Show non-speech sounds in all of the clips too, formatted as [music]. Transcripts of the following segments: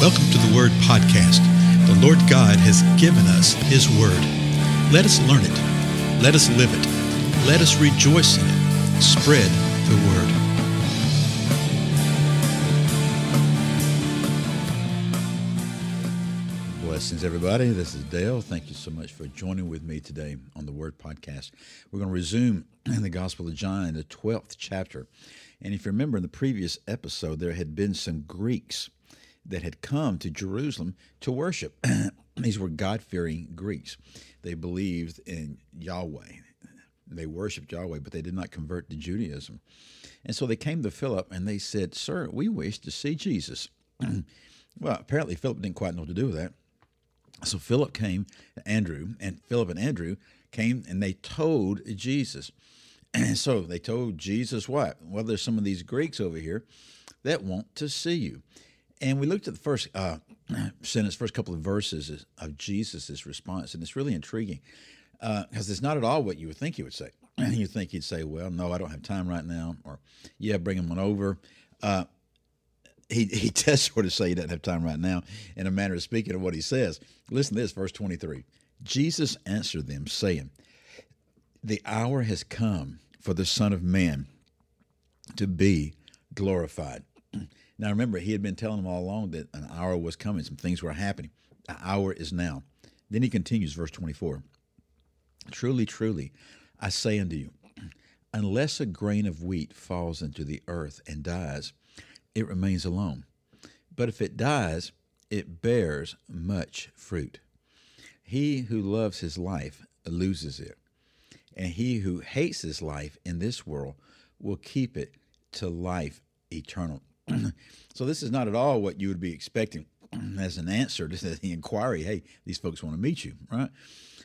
Welcome to the Word Podcast. The Lord God has given us His Word. Let us learn it. Let us live it. Let us rejoice in it. Spread the Word. Blessings, everybody. This is Dale. Thank you so much for joining with me today on the Word Podcast. We're going to resume in the Gospel of John the 12th chapter. And if you remember in the previous episode, there had been some Greeks that had come to Jerusalem to worship. [clears throat] These were God fearing Greeks. They believed in Yahweh. They worshiped Yahweh, but they did not convert to Judaism. And so they came to Philip and they said, Sir, we wish to see Jesus. [clears throat] well, apparently Philip didn't quite know what to do with that. So Philip came Andrew, and Philip and Andrew came and they told Jesus. And [clears throat] so they told Jesus what? Well, there's some of these Greeks over here that want to see you. And we looked at the first uh, [clears throat] sentence, first couple of verses of Jesus' response, and it's really intriguing because uh, it's not at all what you would think he would say. [clears throat] you think he'd say, "Well, no, I don't have time right now," or "Yeah, bring him on over." Uh, he he [laughs] does sort of say he doesn't have time right now, in a manner of speaking of what he says. Listen to this, verse twenty-three. Jesus answered them, saying, "The hour has come for the Son of Man to be glorified." Now remember, he had been telling them all along that an hour was coming, some things were happening. The hour is now. Then he continues, verse 24 Truly, truly, I say unto you, [clears throat] unless a grain of wheat falls into the earth and dies, it remains alone. But if it dies, it bears much fruit. He who loves his life loses it, and he who hates his life in this world will keep it to life eternal. [clears throat] so this is not at all what you would be expecting [clears throat] as an answer to the inquiry. Hey, these folks want to meet you, right?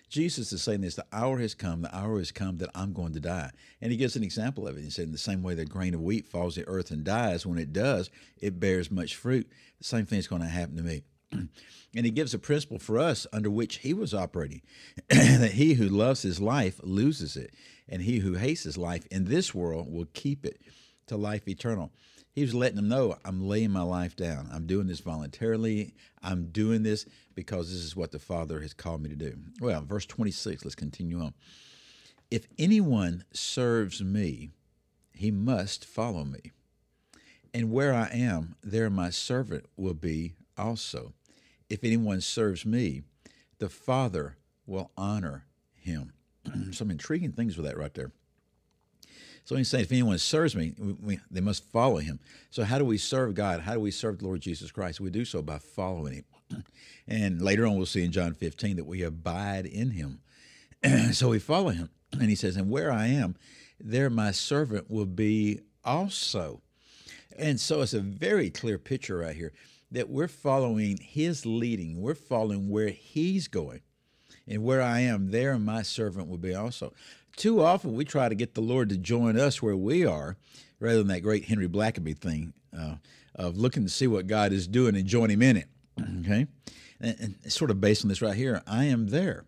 Jesus is saying this: the hour has come. The hour has come that I'm going to die, and he gives an example of it. He said, in the same way that a grain of wheat falls to earth and dies, when it does, it bears much fruit. The same thing is going to happen to me. [clears throat] and he gives a principle for us under which he was operating that he who loves his life loses it, and he who hates his life in this world will keep it to life eternal he was letting them know I'm laying my life down. I'm doing this voluntarily. I'm doing this because this is what the Father has called me to do. Well, verse 26, let's continue on. If anyone serves me, he must follow me. And where I am, there my servant will be also. If anyone serves me, the Father will honor him. [clears throat] Some intriguing things with that right there. So he's saying, if anyone serves me, we, they must follow him. So how do we serve God? How do we serve the Lord Jesus Christ? We do so by following him. [clears throat] And later on, we'll see in John 15 that we abide in him. [clears throat] so we follow him. [clears throat] And he says, and where I am, there my servant will be also. And so it's a very clear picture right here that we're following his leading. We're following where he's going. And where I am, there my servant will be also too often we try to get the Lord to join us where we are, rather than that great Henry Blackaby thing uh, of looking to see what God is doing and join Him in it. [clears throat] Okay, and, and sort of based on this right here, I am there.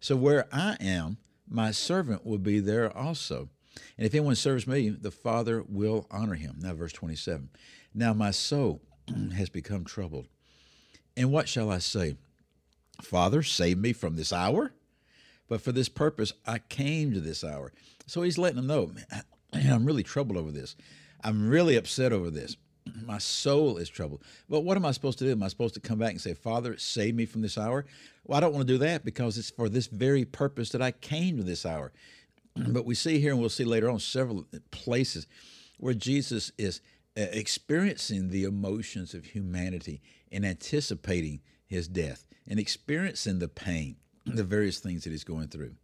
So where I am, my servant will be there also. And if anyone serves me, the Father will honor him. Now, verse 27. Now my soul [clears throat] has become troubled. And what shall I say? Father, save me from this hour? But for this purpose, I came to this hour. So he's letting them know, man, I'm really troubled over this. I'm really upset over this. [clears throat] My soul is troubled. But what am I supposed to do? Am I supposed to come back and say, Father, save me from this hour? Well, I don't want to do that because it's for this very purpose that I came to this hour. [clears throat] But we see here, and we'll see later on, several places where Jesus is uh, experiencing the emotions of humanity and anticipating his death and experiencing the pain the various things that he's going through.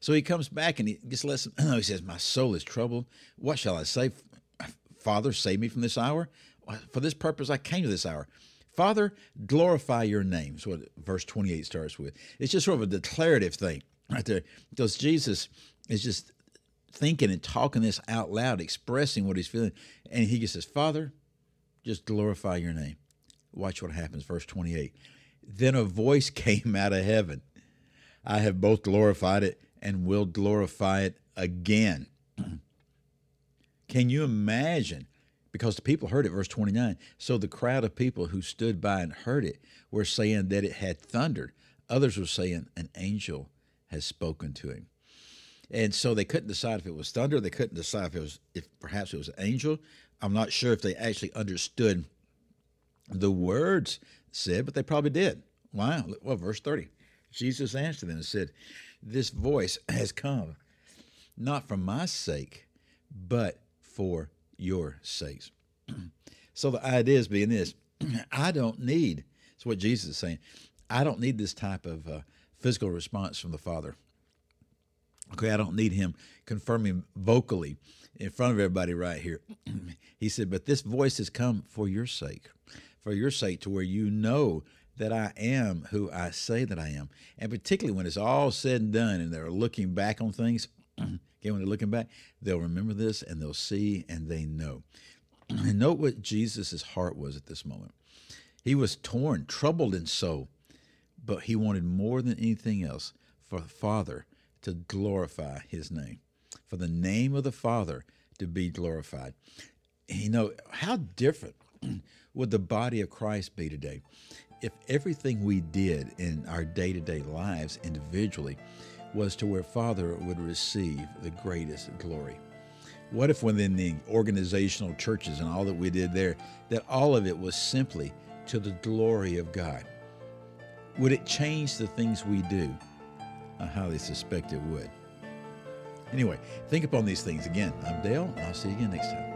So he comes back and he him know. [clears throat] He says, My soul is troubled. What shall I say? Father, save me from this hour. For this purpose I came to this hour. Father, glorify your name. That's what verse 28 starts with. It's just sort of a declarative thing right there. Because Jesus is just thinking and talking this out loud, expressing what he's feeling. And he just says, Father, just glorify your name. Watch what happens. Verse 28. Then a voice [laughs] came out of heaven. I have both glorified it and will glorify it again. [clears throat] Can you imagine because the people heard it. Verse 29. So the crowd of people who stood by and heard it were saying that it had thundered. Others were saying an angel has spoken to him. And so they couldn't decide if it was thunder. They couldn't decide if it was, if perhaps it was an angel. I'm not sure if they actually understood the words said, but they probably did. Why? Well, verse 30. Jesus answered them and said, This voice [clears throat] has come not for my sake, but for your sakes. [clears throat] so the idea is being this [clears throat] I don't need, it's what Jesus is saying, I don't need this type of uh, physical response from the Father. Okay, I don't need him confirming vocally in front of everybody right here. he said, But this voice has come for your sake, for your sake, to where you know that I am who I say that I am. And particularly when it's all said and done and they're looking back on things, [clears throat] again, when they're looking back, they'll remember this and they'll see and they know. [clears throat] And note what Jesus' heart was at this moment. He was torn, troubled in soul, but he wanted more than anything else for the Father to glorify his name, for the name of the Father to be glorified. You know, how different would the body of Christ be today if everything we did in our day to day lives individually was to where Father would receive the greatest glory? What if within the organizational churches and all that we did there, that all of it was simply to the glory of God? Would it change the things we do? I highly suspect it would. Anyway, think upon these things again. I'm Dale, and I'll see you again next time.